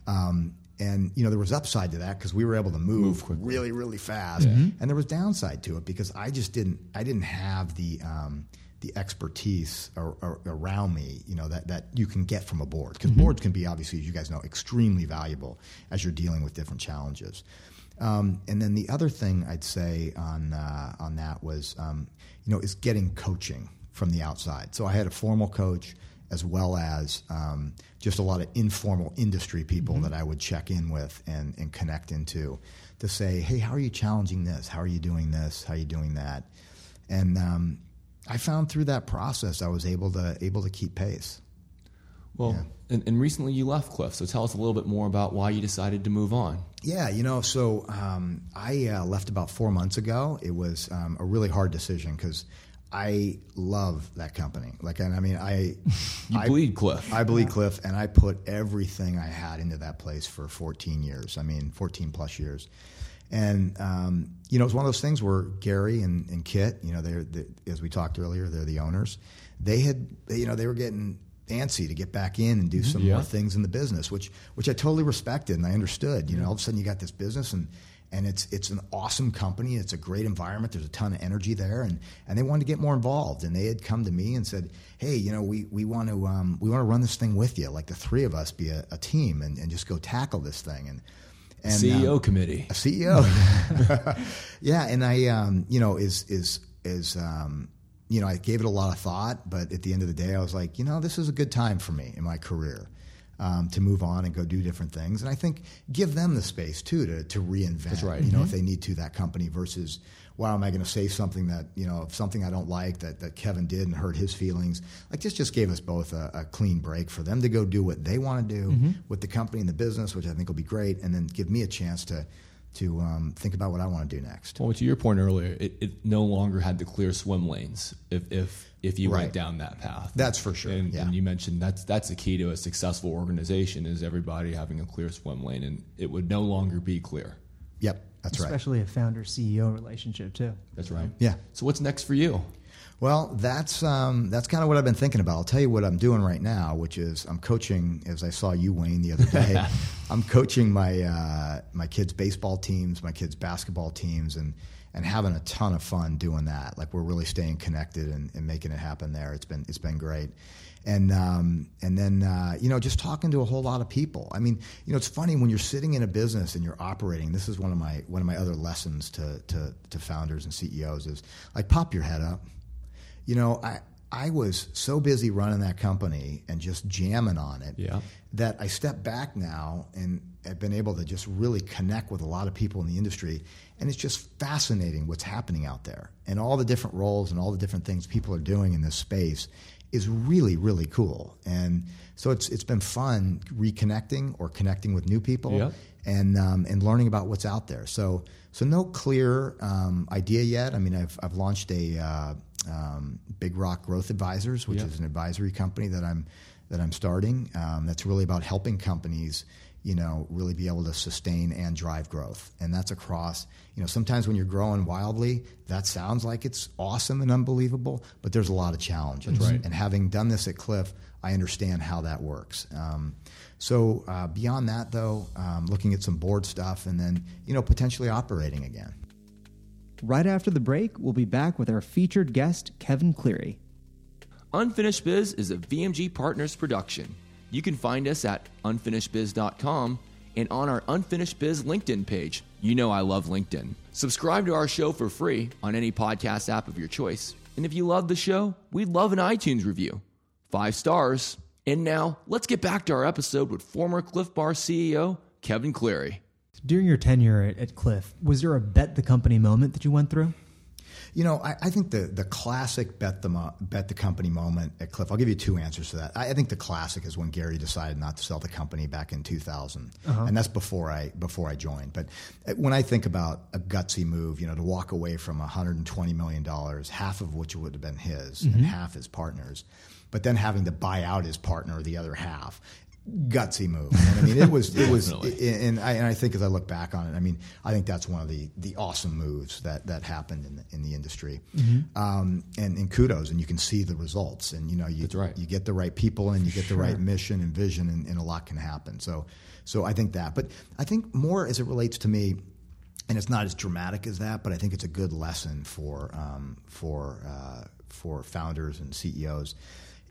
Um, and you know there was upside to that because we were able to move, really really fast and there was downside to it because i just didn't i didn't have the um, the expertise ar- ar- around me you know that, that you can get from a board because boards can be obviously as you guys know extremely valuable as you're dealing with different challenges um, and then the other thing i'd say on uh, on that was um, you know is getting coaching from the outside so i had a formal coach as well as um, just a lot of informal industry people that I would check in with and, and connect into to say, hey, how are you challenging this? How are you doing this? How are you doing that? And um, I found through that process I was able to able to keep pace. Well, and, and recently you left Clif, so tell us a little bit more about why you decided to move on. Yeah, you know, so um, I uh, left about four months ago. It was um, a really hard decision because I love that company. Like, and I mean, I You I, bleed Clif. I bleed Clif, and I put everything I had into that place for 14 years. I mean, 14 plus years. And um, you know, it's one of those things where Gary and, and Kit, you know, they're the, as we talked earlier, they're the owners. They had, you know, they were getting antsy to get back in and do some Yeah. more things in the business, which which I totally respected and I understood. You know, all of a sudden you got this business and and it's it's an awesome company. It's a great environment. There's a ton of energy there, and and they wanted to get more involved. And they had come to me and said, "Hey, you know, we we want to um, we want to run this thing with you, like the three of us be a, a team and, and just go tackle this thing." And and CEO um, committee. a CEO. yeah, and I, um, you know, is is is um, you know, I gave it a lot of thought, but at the end of the day, I was like, you know, this is a good time for me in my career um, to move on and go do different things, and I think give them the space too to to reinvent. That's right. You know, if they need to, that company versus. Wow, am I going to say something that you know, something I don't like that, that Kevin did and hurt his feelings? Like this just gave us both a, a clean break for them to go do what they want to do with the company and the business, which I think will be great, and then give me a chance to to um, think about what I want to do next. Well, to your point earlier, it, it no longer had the clear swim lanes if if if you Right. went down that path. That's for sure, And, yeah. and you mentioned that's that's the key to a successful organization is everybody having a clear swim lane, and it would no longer be clear. Yep, that's right. Especially a founder CEO relationship, too. That's right. Yeah. So what's next for you? Well, that's um, that's kind of what I've been thinking about. I'll tell you what I'm doing right now, which is I'm coaching. As I saw you, Wayne, the other day, I'm coaching my uh, my kids' baseball teams, my kids' basketball teams, and and having a ton of fun doing that. Like we're really staying connected and, and making it happen there. It's been it's been great. And um, and then uh, you know just talking to a whole lot of people. I mean, you know, it's funny when you're sitting in a business and you're operating. This is one of my one of my other lessons to to, to founders and CEOs is like pop your head up you know, I, I was so busy running that company and just jamming on it Yeah. that I step back now and have been able to just really connect with a lot of people in the industry. And it's just fascinating what's happening out there and all the different roles and all the different things people are doing in this space is really, really cool. And so it's, it's been fun reconnecting or connecting with new people Yeah. and, um, and learning about what's out there. So, so no clear um, idea yet. I mean, I've, I've launched a uh, um, Big Rock Growth Advisors, which Yeah. is an advisory company that I'm that I'm starting. Um, that's really about helping companies, you know, really be able to sustain and drive growth. And that's across, you know, sometimes when you're growing wildly, that sounds like it's awesome and unbelievable, but there's a lot of challenges. That's right. And having done this at Clif, I understand how that works. Um, so uh, beyond that, though, um, looking at some board stuff and then, you know, potentially operating again. Right after the break, we'll be back with our featured guest, Kevin Cleary. Unfinished Biz is a VMG Partners production. You can find us at unfinishedbiz.com and on our Unfinished Biz LinkedIn page. You know I love LinkedIn. Subscribe to our show for free on any podcast app of your choice. And if you love the show, we'd love an iTunes review. Five stars. And now, let's get back to our episode with former Clif Bar CEO Kevin Cleary. During your tenure at, at Clif, was there a bet the company moment that you went through? You know, I, I think the, the classic bet the mo- bet the company moment at Clif. I'll give you two answers to that. I, I think the classic is when Gary decided not to sell the company back in 2000, and that's before I before I joined. But uh, when I think about a gutsy move, you know, to walk away from 120 million dollars, half of which would have been his and half his partners, but then having to buy out his partner the other half. Gutsy move. And I mean, it was. It was. And I, and I think as I look back on it, I mean, I think that's one of the, the awesome moves that, that happened in the, in the industry. Um, and, and kudos, and you can see the results. And you know, you right. you get the right people, and you get Sure. the right mission and vision, and, and a lot can happen. So, so I think that. But I think more as it relates to me, and it's not as dramatic as that, but I think it's a good lesson for um, for uh, for founders and CEOs.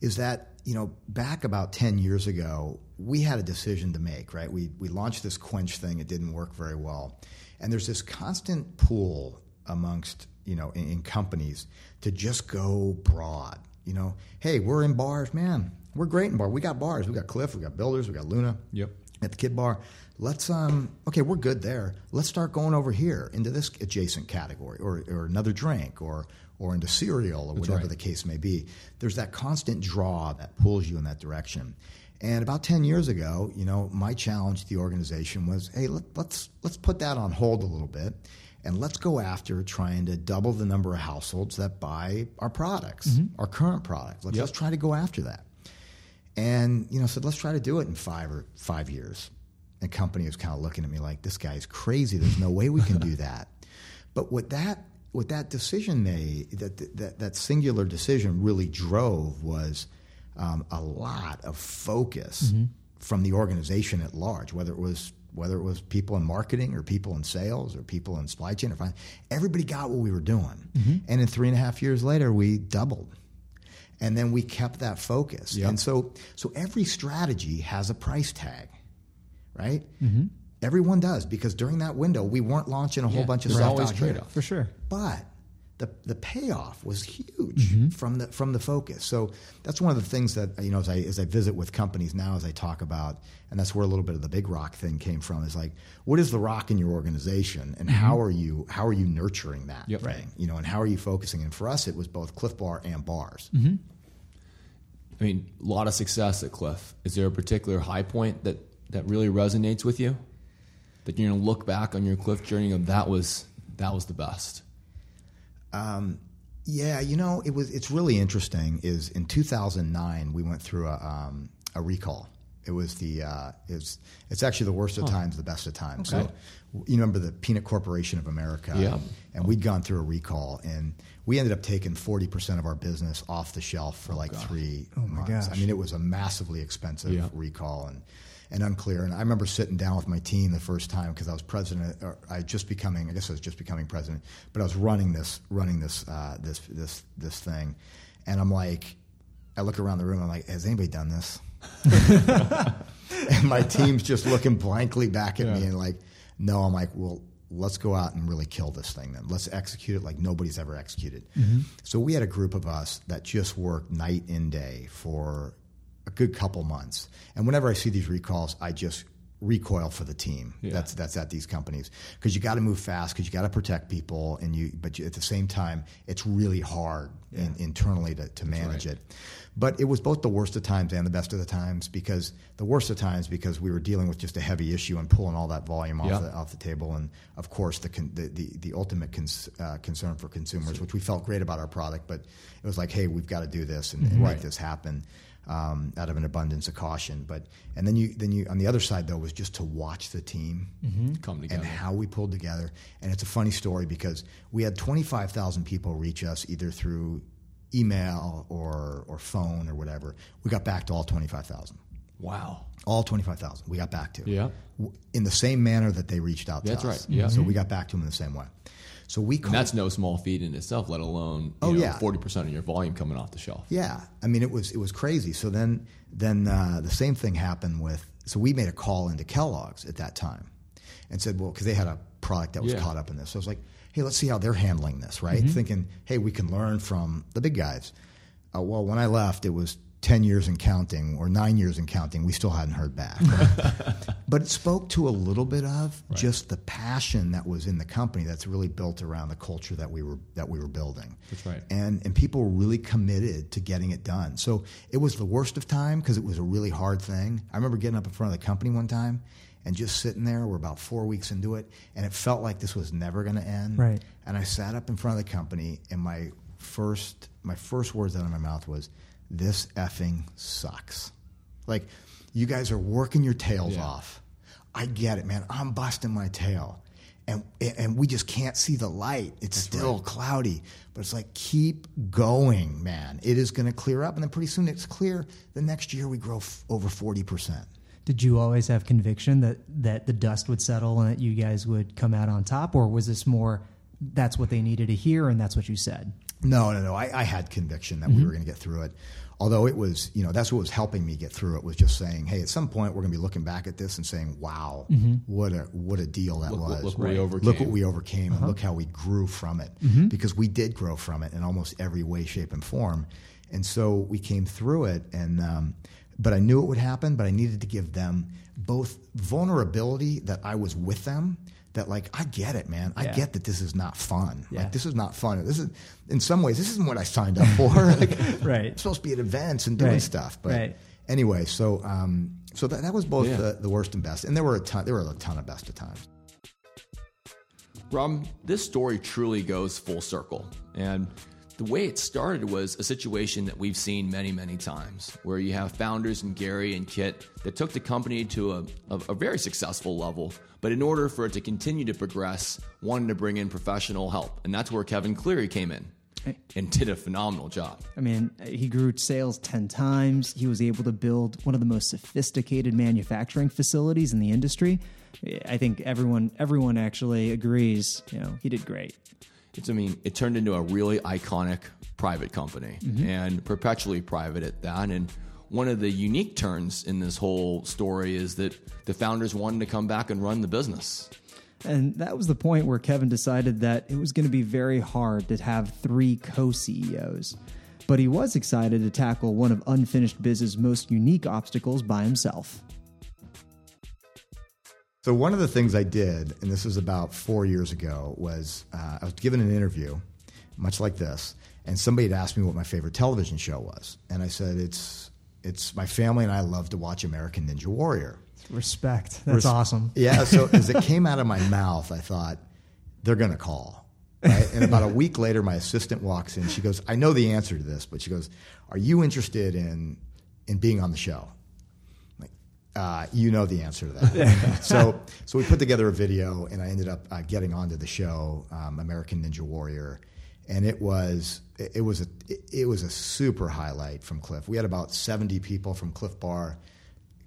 Is that you know back about ten years ago, we had a decision to make. Right, we we launched this Quench thing. It didn't work very well, and there's this constant pull amongst you know in, in companies to just go broad. You know, hey, we're in bars, man. We're great in bars. We got bars. We got Clif. We got Builders. We got Luna Yep. at the kid bar. Let's um okay, we're good there. Let's start going over here into this adjacent category or, or another drink or or into cereal or whatever right. the case may be. There's that constant draw that pulls you in that direction. And about 10 years ago, you know, my challenge to the organization was, hey, let, let's let's put that on hold a little bit and let's go after trying to double the number of households that buy our products, mm-hmm. our current products. Let's, Yep. let's try to go after that and you know said let's try to do it in five or five years and company was kind of looking at me like this guy's crazy there's no way we can do that but what that what that decision made that that, that singular decision really drove was um, a lot of focus mm-hmm. from the organization at large whether it was whether it was people in marketing or people in sales or people in supply chain or finance, everybody got what we were doing mm-hmm. and in three and a half years later we doubled and then we kept that focus. Yep. And so, so every strategy has a price tag, right? Mm-hmm. Everyone does because during that window we weren't launching a whole Yeah, bunch of there's stuff always out here. For sure. But the the payoff was huge mm-hmm. from the from the focus. So that's one of the things that you know as I as I visit with companies now as I talk about, and that's where a little bit of the big rock thing came from. Is like, what is the rock in your organization, and mm-hmm. how are you how are you nurturing that Yep. thing? You know, and how are you focusing? And for us, it was both Clif Bar and bars. Mm-hmm. I mean, a lot of success at Clif. Is there a particular high point that, that really resonates with you? That you're going to look back on your Clif journey and that was that was the best. Yeah, you know, it was. It's really interesting. Is in 2009 we went through a um, a recall. It was the uh, it's it's actually the worst of times, the best of times. Okay. So you remember the Peanut Corporation of America, Yeah. and we'd gone through a recall, and we ended up taking 40 percent of our business off the shelf for like three Oh, my months. I gosh. mean, it was a massively expensive Yeah. recall and and unclear. And I remember sitting down with my team the first time because I was president, or I just becoming, I guess I was just becoming president, but I was running this running this uh, this this this thing, and I'm like, I look around the room, I'm like, has anybody done this? and my team's just looking blankly back at me and like, no. I'm like, well, let's go out and really kill this thing. Then let's execute it like nobody's ever executed. Mm-hmm. So we had a group of us that just worked night and day for a good couple months. And whenever I see these recalls, I just recoil for the team Yeah. that's that's at these companies because you got to move fast because you got to protect people and you but you, at the same time it's really hard in, internally to, to manage right. it but it was both the worst of times and the best of the times because the worst of times because we were dealing with just a heavy issue and pulling all that volume off, Yeah. the, off the table and of course the con, the, the, the ultimate cons, uh, concern for consumers which we felt great about our product but it was like hey we've got to do this and, and Right. make this happen um, out of an abundance of caution but and then you then you on the other side though was just to watch the team Come together. and how we pulled together. And it's a funny story because we had 25,000 people reach us either through email or, or phone or whatever. We got back to all 25,000. Wow. All 25,000 we got back to. Yeah. In the same manner that they reached out to That's us. right, yeah. So we got back to them in the same way. So we And called. that's no small feat in itself, let alone you Oh, know, yeah. 40% of your volume coming off the shelf. Yeah, I mean it was it was crazy. So then then uh, the same thing happened with. So we made a call into Kellogg's at that time, and said, well, because they had a product that was Yeah. caught up in this. So I was like, hey, let's see how they're handling this, right? Mm-hmm. Thinking, hey, we can learn from the big guys. Uh, well, when I left, it was ten years and counting, or nine years and counting. We still hadn't heard back. but it spoke to a little bit of just the passion that was in the company that's really built around the culture that we were that we were building That's right. and and people were really committed to getting it done. So it was the worst of time because it was a really hard thing. I remember getting up in front of the company one time and just sitting there. We're about four weeks into it, and it felt like this was never going to end. Right. And I sat up in front of the company, and my first my first words out of my mouth was, "This effing sucks." Like, you guys are working your tails Yeah. off. I get it, man. I'm busting my tail. And, and we just can't see the light. It's still cloudy, but it's like keep going, man. It is going to clear up, and then pretty soon it's clear. The next year we grow f- over forty percent. Did you always have conviction that that the dust would settle and that you guys would come out on top, or was this more that's what they needed to hear and that's what you said? No, no, no. I, I had conviction that we mm-hmm. were going to get through it. Although it was, you know, that's what was helping me get through it was just saying, hey, at some point we're going to be looking back at this and saying, wow, mm-hmm. what a what a deal that Look was. look what we overcame. Look overcame. what we overcame, and uh-huh. look how we grew from it mm-hmm. because we did grow from it in almost every way, shape, and form. And so we came through it, and um, but I knew it would happen. But I needed to give them both vulnerability that I was with them. That like I get it, man. I Yeah. get that this is not fun. Yeah. Like this is not fun. This is in some ways this isn't what I signed up for. like, Right. I'm supposed to be at events and doing Right. stuff. But Right. anyway, so um, so that, that was both Yeah. the, the worst and best, and there were a ton. There were a ton of best of times. Rob, this story truly goes full circle. And the way it started was a situation that we've seen many, many times, where you have founders and Gary and Kit that took the company to a, a, a very successful level. But in order for it to continue to progress, wanted to bring in professional help. And that's where Kevin Cleary came in eh. and did a phenomenal job. I mean, he grew sales 10 times. He was able to build one of the most sophisticated manufacturing facilities in the industry. I think everyone everyone actually agrees, you know, he did great. It's, I mean, it turned into a really iconic private company mm-hmm. and perpetually private at that. And one of the unique turns in this whole story is that the founders wanted to come back and run the business. And that was the point where Kevin decided that it was going to be very hard to have three co CEOs. But he was excited to tackle one of Unfinished Biz's most unique obstacles by himself. So one of the things I did, and this was about four years ago, was uh, I was given an interview, much like this, and somebody had asked me what my favorite television show was, and I said it's it's my family and I love to watch American Ninja Warrior. Respect. That's Res- awesome. Yeah. So as it came out of my mouth, I thought they're going to call. Right? And about a week later, my assistant walks in. She goes, "I know the answer to this, but she goes, are you interested in in being on the show?" Uh, you know the answer to that. so so we put together a video, and I ended up uh, getting onto the show, um, American Ninja Warrior. And it was it was a it, it was a super highlight from Clif. We had about seventy people from Clif Bar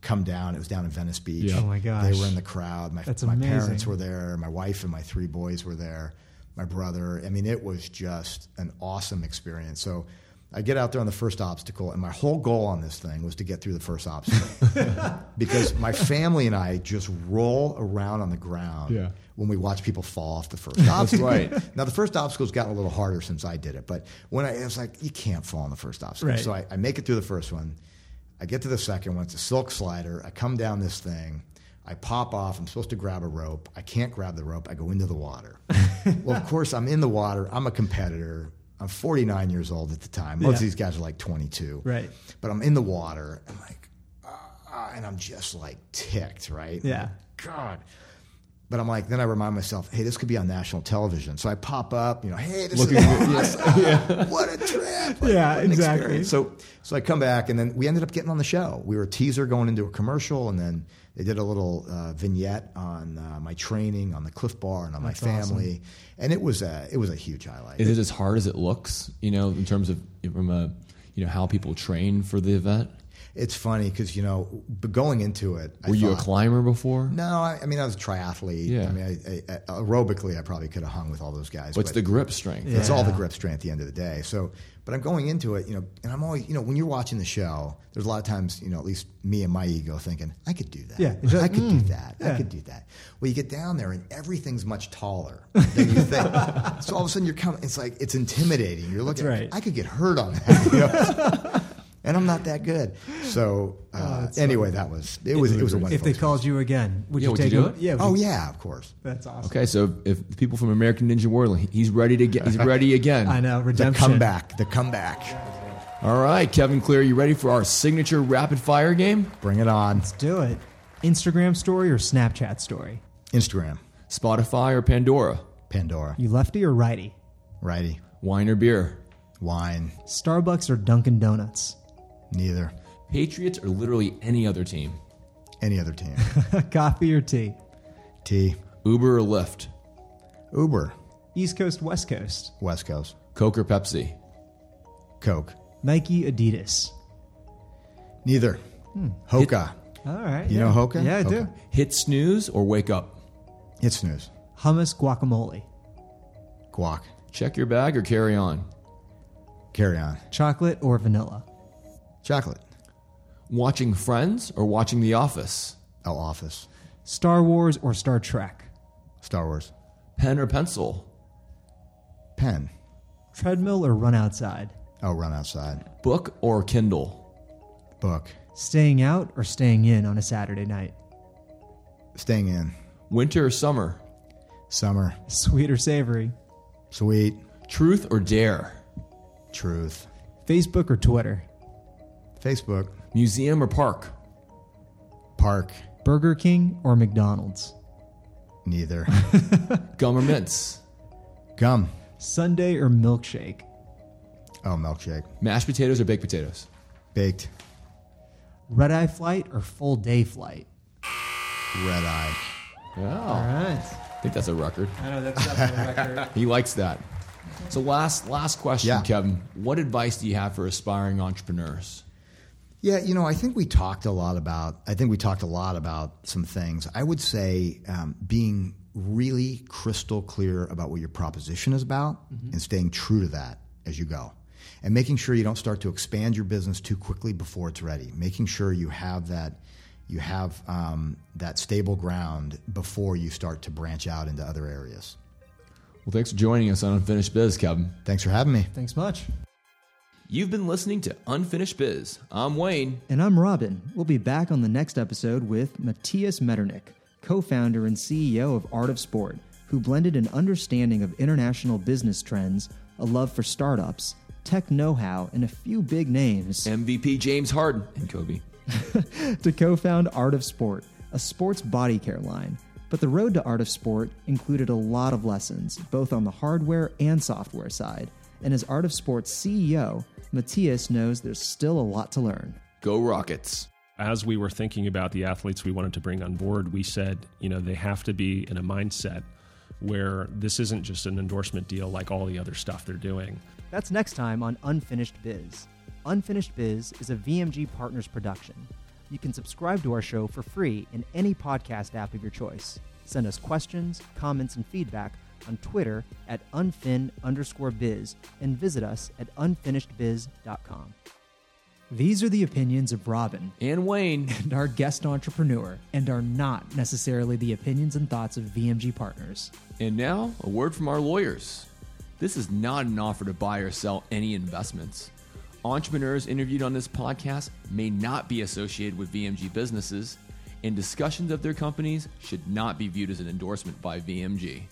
come down. It was down in Venice Beach. Yeah. Oh my gosh. They were in the crowd. My, That's my parents were there. My wife and my three boys were there. My brother. I mean, it was just an awesome experience. So I get out there on the first obstacle, and my whole goal on this thing was to get through the first obstacle because my family and I just roll around on the ground Yeah. when we watch people fall off the first obstacle. right. Now the first obstacle's gotten a little harder since I did it, but when I, it was like you can't fall on the first obstacle. Right. So I, I make it through the first one. I get to the second one. It's a silk slider. I come down this thing. I pop off. I'm supposed to grab a rope. I can't grab the rope. I go into the water. well, of course, I'm in the water. I'm a competitor. I'm 49 years old at the time. Most Yeah. of these guys are like 22. Right. But I'm in the water. I'm like, ah, and I'm just like ticked, right? Yeah. Like, God. But I'm like, then I remind myself, hey, this could be on national television. So I pop up, you know, hey, this is awesome. What a trip. Like, Yeah, exactly. experience. So, so I come back, and then we ended up getting on the show. We were a teaser going into a commercial, and then they did a little uh, vignette on uh, my training, on the Clif Bar, and on That's my family, and it was a it was a huge highlight. Is it as hard as it looks? You know, in terms of from a you know how people train for the event. It's funny because you know, but going into it, I Were you a climber before? No, I, I mean I was a triathlete. Yeah. I mean, I, I, aerobically, I probably could have hung with all those guys. What's but the grip strength? It's all the grip strength at the end of the day. So, but I'm going into it, you know, and I'm always, you know, when you're watching the show, there's a lot of times, you know, at least me and my ego thinking, I could do that. Yeah, it's I could mm, do that. I could do that. Well, you get down there and everything's much taller than you think. so all of a sudden you're coming, it's like, it's intimidating. You're looking, That's right. I could get hurt on that. you know? And I'm not that good. So uh, anyway, that was, it was, it was a wonderful If they experience. called you again, would Yeah, you would you take do it? it? Yeah. Oh yeah, of course. That's awesome. Okay, so if the people from American Ninja Warrior, he's ready to get, he's ready again. I know redemption. The redemption. comeback, the comeback. All right, Kevin Clear, you ready for our signature rapid fire game? Bring it on. Let's do it. Instagram story or Snapchat story? Instagram, Spotify or Pandora? Pandora, You lefty or righty? righty, Wine or beer? wine, Starbucks or Dunkin' Donuts? Neither. Patriots or literally any other team? Any other team. Coffee or tea? Tea. Uber or Lyft? Uber, East Coast, West Coast? West Coast, Coke or Pepsi? Coke, Nike, Adidas? neither. Hmm. Hoka, All right. You yeah. know Hoka? Yeah, I do. Hit snooze or wake up? hit snooze, Hummus, guacamole? guac, Check your bag or carry on? carry on, Chocolate or vanilla? Chocolate, Watching Friends or watching The Office? oh, office, Star Wars or Star Trek? Star Wars, Pen or pencil? pen, Treadmill or run outside? oh, run outside, Book or Kindle? book, Staying out or staying in on a Saturday night? staying in, Winter or summer? summer, Sweet or savory? sweet, Truth or dare? truth, Facebook or Twitter? Facebook, Museum or park? park, Burger King or McDonald's? neither. Gum or mints? Gum, Sundae or milkshake? oh, milkshake, Mashed potatoes or baked potatoes? baked, Red eye flight or full day flight? red eye, Oh, right. I think that's a record. I know that's definitely a record. He likes that. So last last question, Yeah. Kevin. What advice do you have for aspiring entrepreneurs? Yeah, you know, I think we talked a lot about. I think we talked a lot about some things. I would say um, being really crystal clear about what your proposition is about and staying true to that as you go, and making sure you don't start to expand your business too quickly before it's ready. Making sure you have that you have um, that stable ground before you start to branch out into other areas. Well, thanks for joining us on Unfinished Biz, Kevin. Thanks for having me. Thanks much. You've been listening to Unfinished Biz. I'm Wayne. And I'm Robin. We'll be back on the next episode with Matthias Metternich, co founder and CEO of Art of Sport, who blended an understanding of international business trends, a love for startups, tech know how, and a few big names MVP James Harden and Kobe. to co found Art of Sport, a sports body care line. But the road to Art of Sport included a lot of lessons, both on the hardware and software side. And as Art of Sport's CEO, Matthias knows there's still a lot to learn. Go Rockets. as we were thinking about the athletes we wanted to bring on board, we said, you know, they have to be in a mindset where this isn't just an endorsement deal like all the other stuff they're doing. That's next time on Unfinished Biz. Unfinished Biz is a VMG Partners production. You can subscribe to our show for free in any podcast app of your choice. Send us questions, comments, and feedback on Twitter at unfin underscore biz and visit us at unfinishedbiz.com. These are the opinions of Robin And Wayne. and our guest entrepreneur, and are not necessarily the opinions and thoughts of VMG partners. And now, a word from our lawyers. This is not an offer to buy or sell any investments. Entrepreneurs interviewed on this podcast may not be associated with VMG businesses, and discussions of their companies should not be viewed as an endorsement by VMG.